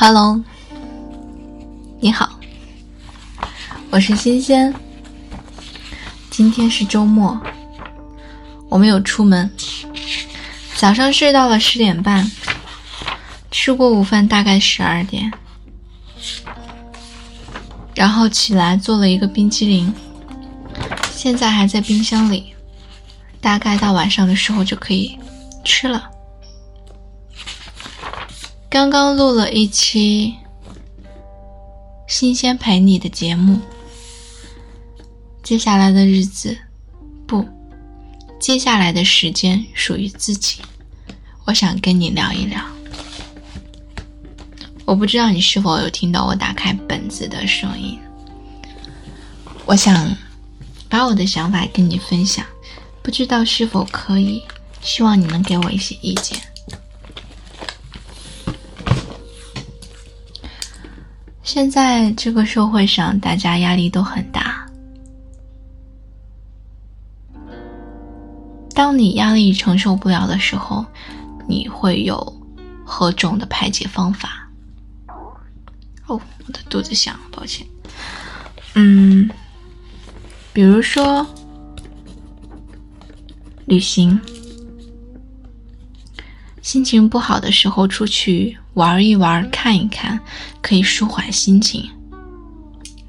Hello，你好，我是新鲜。今天是周末，我没有出门。早上睡到了十点半，吃过午饭大概十二点，然后起来做了一个冰淇淋，现在还在冰箱里，大概到晚上的时候就可以吃了。刚刚录了一期新鲜陪你的节目，接下来的日子，不，接下来的时间属于自己。我想跟你聊一聊。我不知道你是否有听到我打开本子的声音。我想把我的想法跟你分享，不知道是否可以？希望你能给我一些意见。现在这个社会上，大家压力都很大。当你压力承受不了的时候，你会有何种的排解方法？哦，我的肚子响，抱歉。嗯，比如说旅行，心情不好的时候出去。玩一玩，看一看，可以舒缓心情。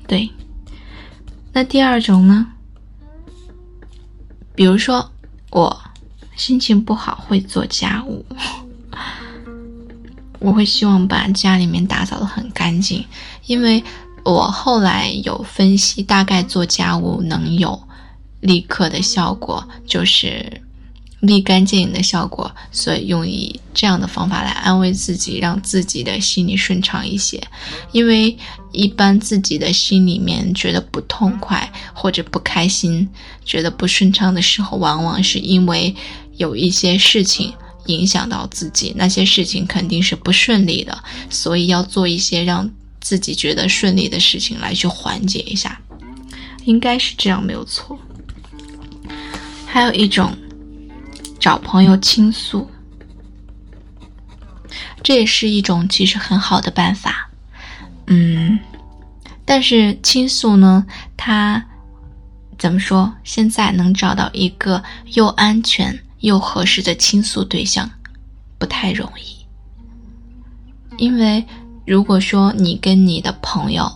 对，那第二种呢？比如说，我心情不好会做家务，我会希望把家里面打扫的很干净，因为我后来有分析，大概做家务能有立刻的效果，就是。立竿见影的效果，所以用以这样的方法来安慰自己，让自己的心里顺畅一些。因为一般自己的心里面觉得不痛快或者不开心，觉得不顺畅的时候，往往是因为有一些事情影响到自己，那些事情肯定是不顺利的，所以要做一些让自己觉得顺利的事情来去缓解一下，应该是这样没有错。还有一种。找朋友倾诉，这也是一种其实很好的办法。嗯，但是倾诉呢，它怎么说？现在能找到一个又安全又合适的倾诉对象，不太容易。因为如果说你跟你的朋友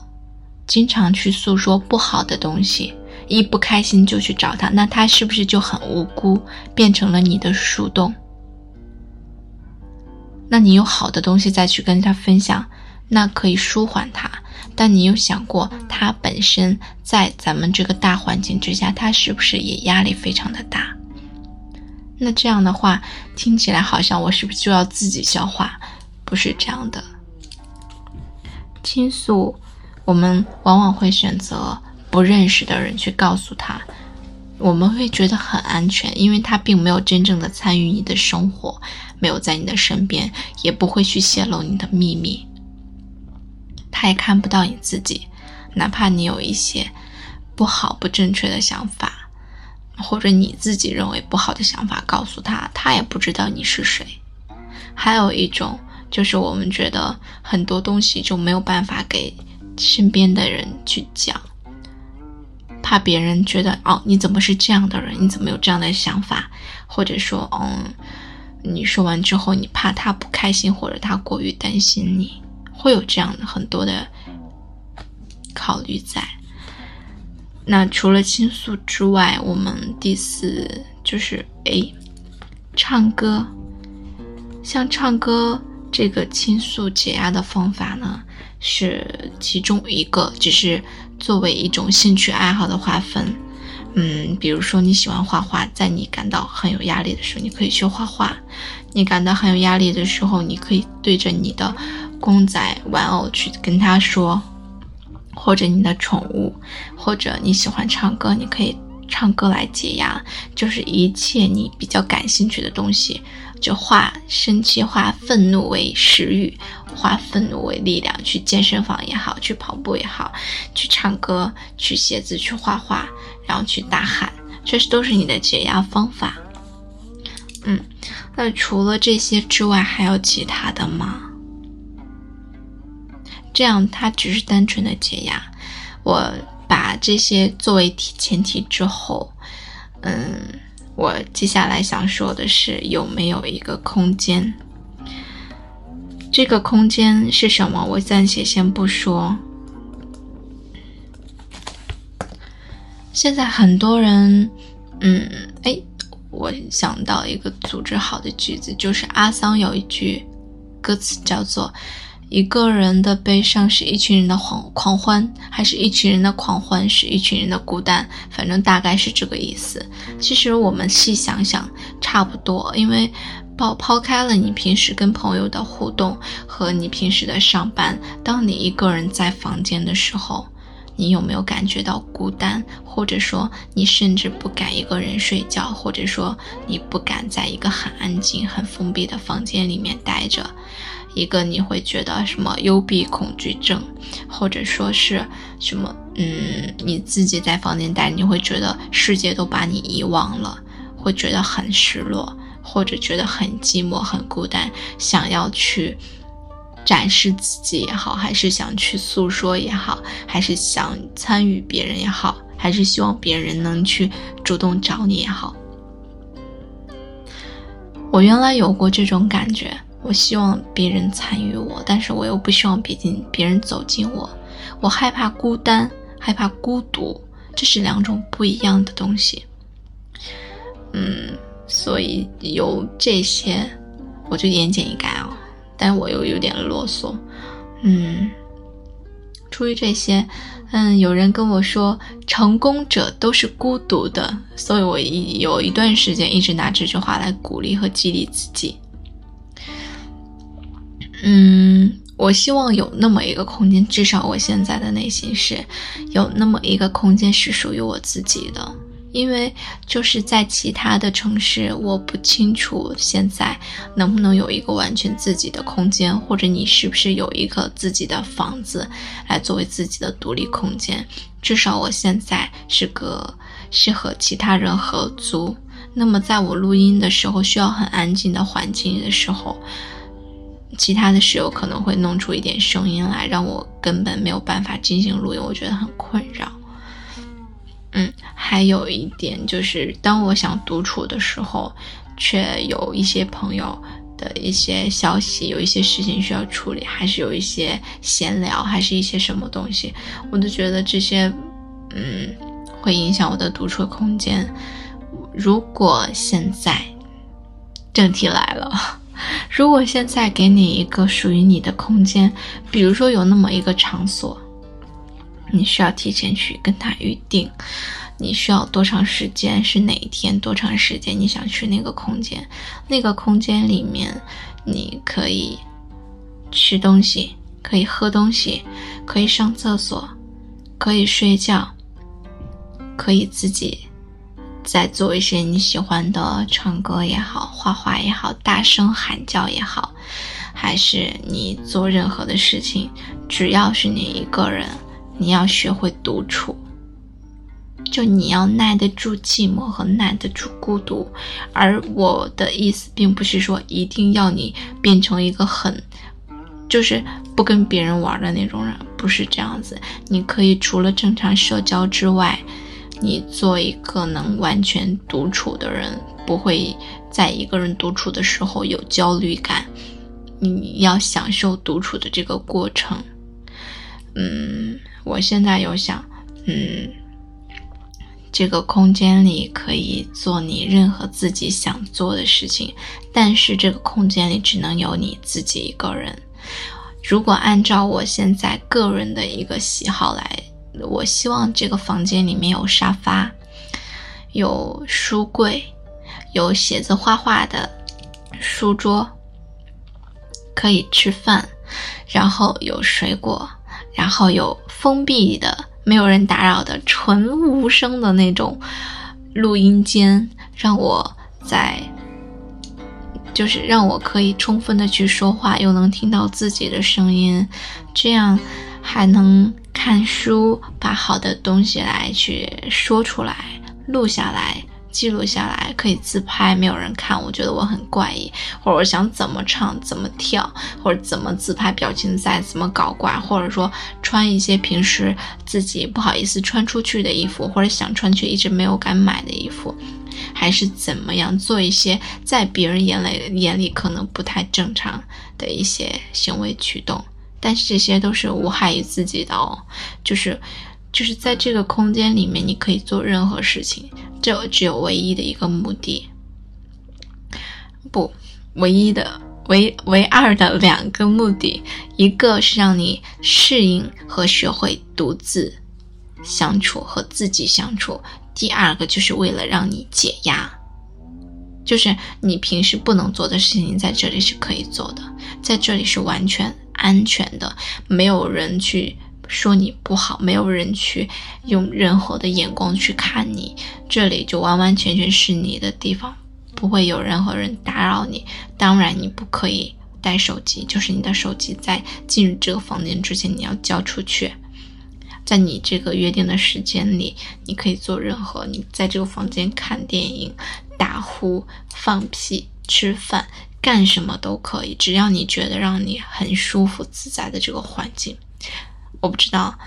经常去诉说不好的东西，一不开心就去找他，那他是不是就很无辜，变成了你的树洞？那你有好的东西再去跟他分享，那可以舒缓他。但你有想过，他本身在咱们这个大环境之下，他是不是也压力非常的大？那这样的话，听起来好像我是不是就要自己消化？不是这样的。倾诉，我们往往会选择。不认识的人去告诉他，我们会觉得很安全，因为他并没有真正的参与你的生活，没有在你的身边，也不会去泄露你的秘密。他也看不到你自己，哪怕你有一些不好、不正确的想法，或者你自己认为不好的想法，告诉他，他也不知道你是谁。还有一种就是我们觉得很多东西就没有办法给身边的人去讲。怕别人觉得哦，你怎么是这样的人？你怎么有这样的想法？或者说，嗯，你说完之后，你怕他不开心，或者他过于担心你，会有这样的很多的考虑在。那除了倾诉之外，我们第四就是诶，唱歌。像唱歌这个倾诉解压的方法呢，是其中一个，只是。作为一种兴趣爱好的划分，嗯，比如说你喜欢画画，在你感到很有压力的时候，你可以去画画；你感到很有压力的时候，你可以对着你的公仔玩偶去跟他说，或者你的宠物，或者你喜欢唱歌，你可以唱歌来解压。就是一切你比较感兴趣的东西。就化生气、化愤怒为食欲，化愤怒为力量，去健身房也好，去跑步也好，去唱歌、去写字、去画画，然后去大喊，这是都是你的解压方法。嗯，那除了这些之外，还有其他的吗？这样它只是单纯的解压。我把这些作为前提之后，嗯，我接下来想说的是有没有一个空间？这个空间是什么？我暂且先不说。现在很多人，嗯，哎，我想到一个组织好的句子，就是阿桑有一句歌词叫做“一个人的悲伤是一群人的狂狂欢，还是一群人的狂欢是一群人的孤单”，反正大概是这个意思。其实我们细想想，差不多，因为抛抛开了你平时跟朋友的互动和你平时的上班，当你一个人在房间的时候。你有没有感觉到孤单，或者说你甚至不敢一个人睡觉，或者说你不敢在一个很安静、很封闭的房间里面待着？一个你会觉得什么幽闭恐惧症，或者说是什么？嗯，你自己在房间待，你会觉得世界都把你遗忘了，会觉得很失落，或者觉得很寂寞、很孤单，想要去。展示自己也好，还是想去诉说也好，还是想参与别人也好，还是希望别人能去主动找你也好。我原来有过这种感觉，我希望别人参与我，但是我又不希望别进别人走进我，我害怕孤单，害怕孤独，这是两种不一样的东西。嗯，所以有这些，我就言简意赅啊。但我又有点啰嗦，嗯，出于这些，嗯，有人跟我说，成功者都是孤独的，所以我一有一段时间一直拿这句话来鼓励和激励自己。嗯，我希望有那么一个空间，至少我现在的内心是有那么一个空间是属于我自己的。因为就是在其他的城市，我不清楚现在能不能有一个完全自己的空间，或者你是不是有一个自己的房子来作为自己的独立空间。至少我现在是个是和其他人合租。那么在我录音的时候，需要很安静的环境的时候，其他的室友可能会弄出一点声音来，让我根本没有办法进行录音，我觉得很困扰。嗯，还有一点就是，当我想独处的时候，却有一些朋友的一些消息，有一些事情需要处理，还是有一些闲聊，还是一些什么东西，我都觉得这些，嗯，会影响我的独处空间。如果现在正题来了，如果现在给你一个属于你的空间，比如说有那么一个场所。你需要提前去跟他预定，你需要多长时间？是哪一天？多长时间？你想去那个空间？那个空间里面，你可以吃东西，可以喝东西，可以上厕所，可以睡觉，可以自己再做一些你喜欢的，唱歌也好，画画也好，大声喊叫也好，还是你做任何的事情，只要是你一个人。你要学会独处，就你要耐得住寂寞和耐得住孤独。而我的意思并不是说一定要你变成一个很，就是不跟别人玩的那种人，不是这样子。你可以除了正常社交之外，你做一个能完全独处的人，不会在一个人独处的时候有焦虑感。你要享受独处的这个过程，嗯。我现在有想，嗯，这个空间里可以做你任何自己想做的事情，但是这个空间里只能有你自己一个人。如果按照我现在个人的一个喜好来，我希望这个房间里面有沙发，有书柜，有写字画画的书桌，可以吃饭，然后有水果。然后有封闭的、没有人打扰的、纯无声的那种录音间，让我在，就是让我可以充分的去说话，又能听到自己的声音，这样还能看书，把好的东西来去说出来、录下来，记录下来，可以自拍，没有人看，我觉得我很怪异，或者我想怎么唱怎么跳，或者怎么自拍表情赛怎么搞怪，或者说穿一些平时自己不好意思穿出去的衣服，或者想穿却一直没有敢买的衣服，还是怎么样做一些在别人眼里眼里可能不太正常的一些行为举动，但是这些都是无害于自己的哦，就是。就是在这个空间里面，你可以做任何事情，这只有唯一的一个目的，不，唯一的唯唯二的两个目的，一个是让你适应和学会独自相处和自己相处，第二个就是为了让你解压，就是你平时不能做的事情，在这里是可以做的，在这里是完全安全的，没有人去。说你不好，没有人去用任何的眼光去看你，这里就完完全全是你的地方，不会有任何人打扰你。当然，你不可以带手机，就是你的手机在进入这个房间之前你要交出去。在你这个约定的时间里，你可以做任何，你在这个房间看电影、打呼、放屁、吃饭，干什么都可以，只要你觉得让你很舒服自在的这个环境。我不知道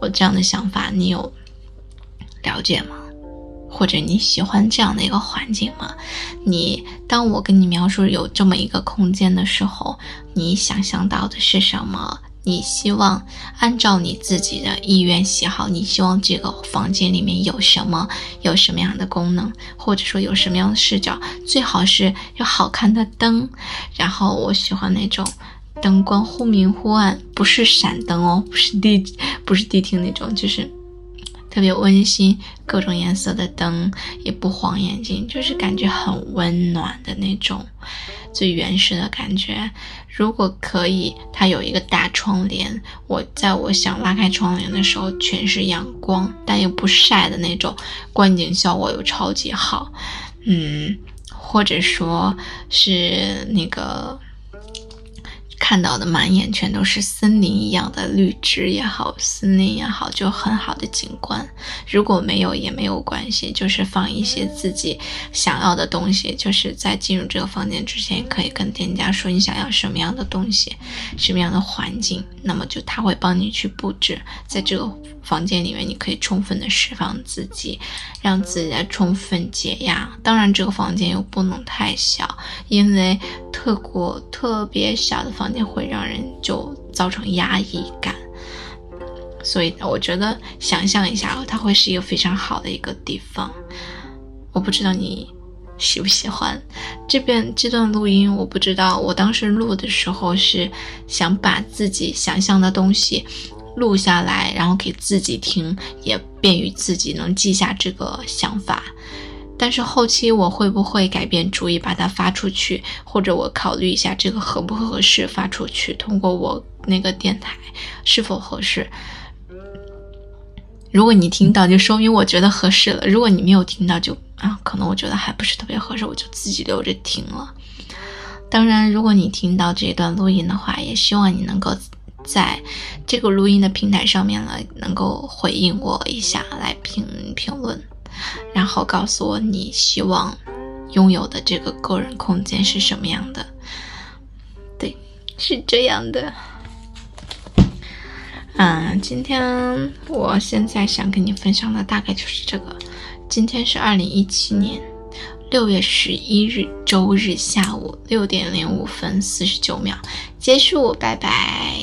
我这样的想法你有了解吗？或者你喜欢这样的一个环境吗？你当我跟你描述有这么一个空间的时候，你想象到的是什么？你希望按照你自己的意愿喜好，你希望这个房间里面有什么，有什么样的功能，或者说有什么样的视角？最好是有好看的灯，然后我喜欢那种。灯光忽明忽暗，不是闪灯哦，不是地，不是地厅那种，就是特别温馨，各种颜色的灯也不晃眼睛，就是感觉很温暖的那种，最原始的感觉。如果可以，它有一个大窗帘，我在我想拉开窗帘的时候，全是阳光，但又不晒的那种，观景效果又超级好。嗯，或者说是那个。看到的满眼全都是森林一样的绿植也好，森林也好，就很好的景观。如果没有也没有关系，就是放一些自己想要的东西。就是在进入这个房间之前，可以跟店家说你想要什么样的东西，什么样的环境，那么就他会帮你去布置。在这个房间里面，你可以充分的释放自己，让自己来充分解压。当然，这个房间又不能太小，因为特过特别小的房间。会让人就造成压抑感，所以我觉得想象一下，它会是一个非常好的一个地方。我不知道你喜不喜欢这边这段录音，我不知道我当时录的时候是想把自己想象的东西录下来，然后给自己听，也便于自己能记下这个想法。但是后期我会不会改变主意把它发出去，或者我考虑一下这个合不合适发出去？通过我那个电台是否合适？如果你听到，就说明我觉得合适了；如果你没有听到，就啊，可能我觉得还不是特别合适，我就自己留着听了。当然，如果你听到这段录音的话，也希望你能够在这个录音的平台上面了能够回应我一下，来评评论。然后告诉我你希望拥有的这个个人空间是什么样的？对，是这样的。嗯，今天我现在想跟你分享的大概就是这个。今天是二零一七年六月十一日周日下午六点零五分四十九秒，结束，拜拜。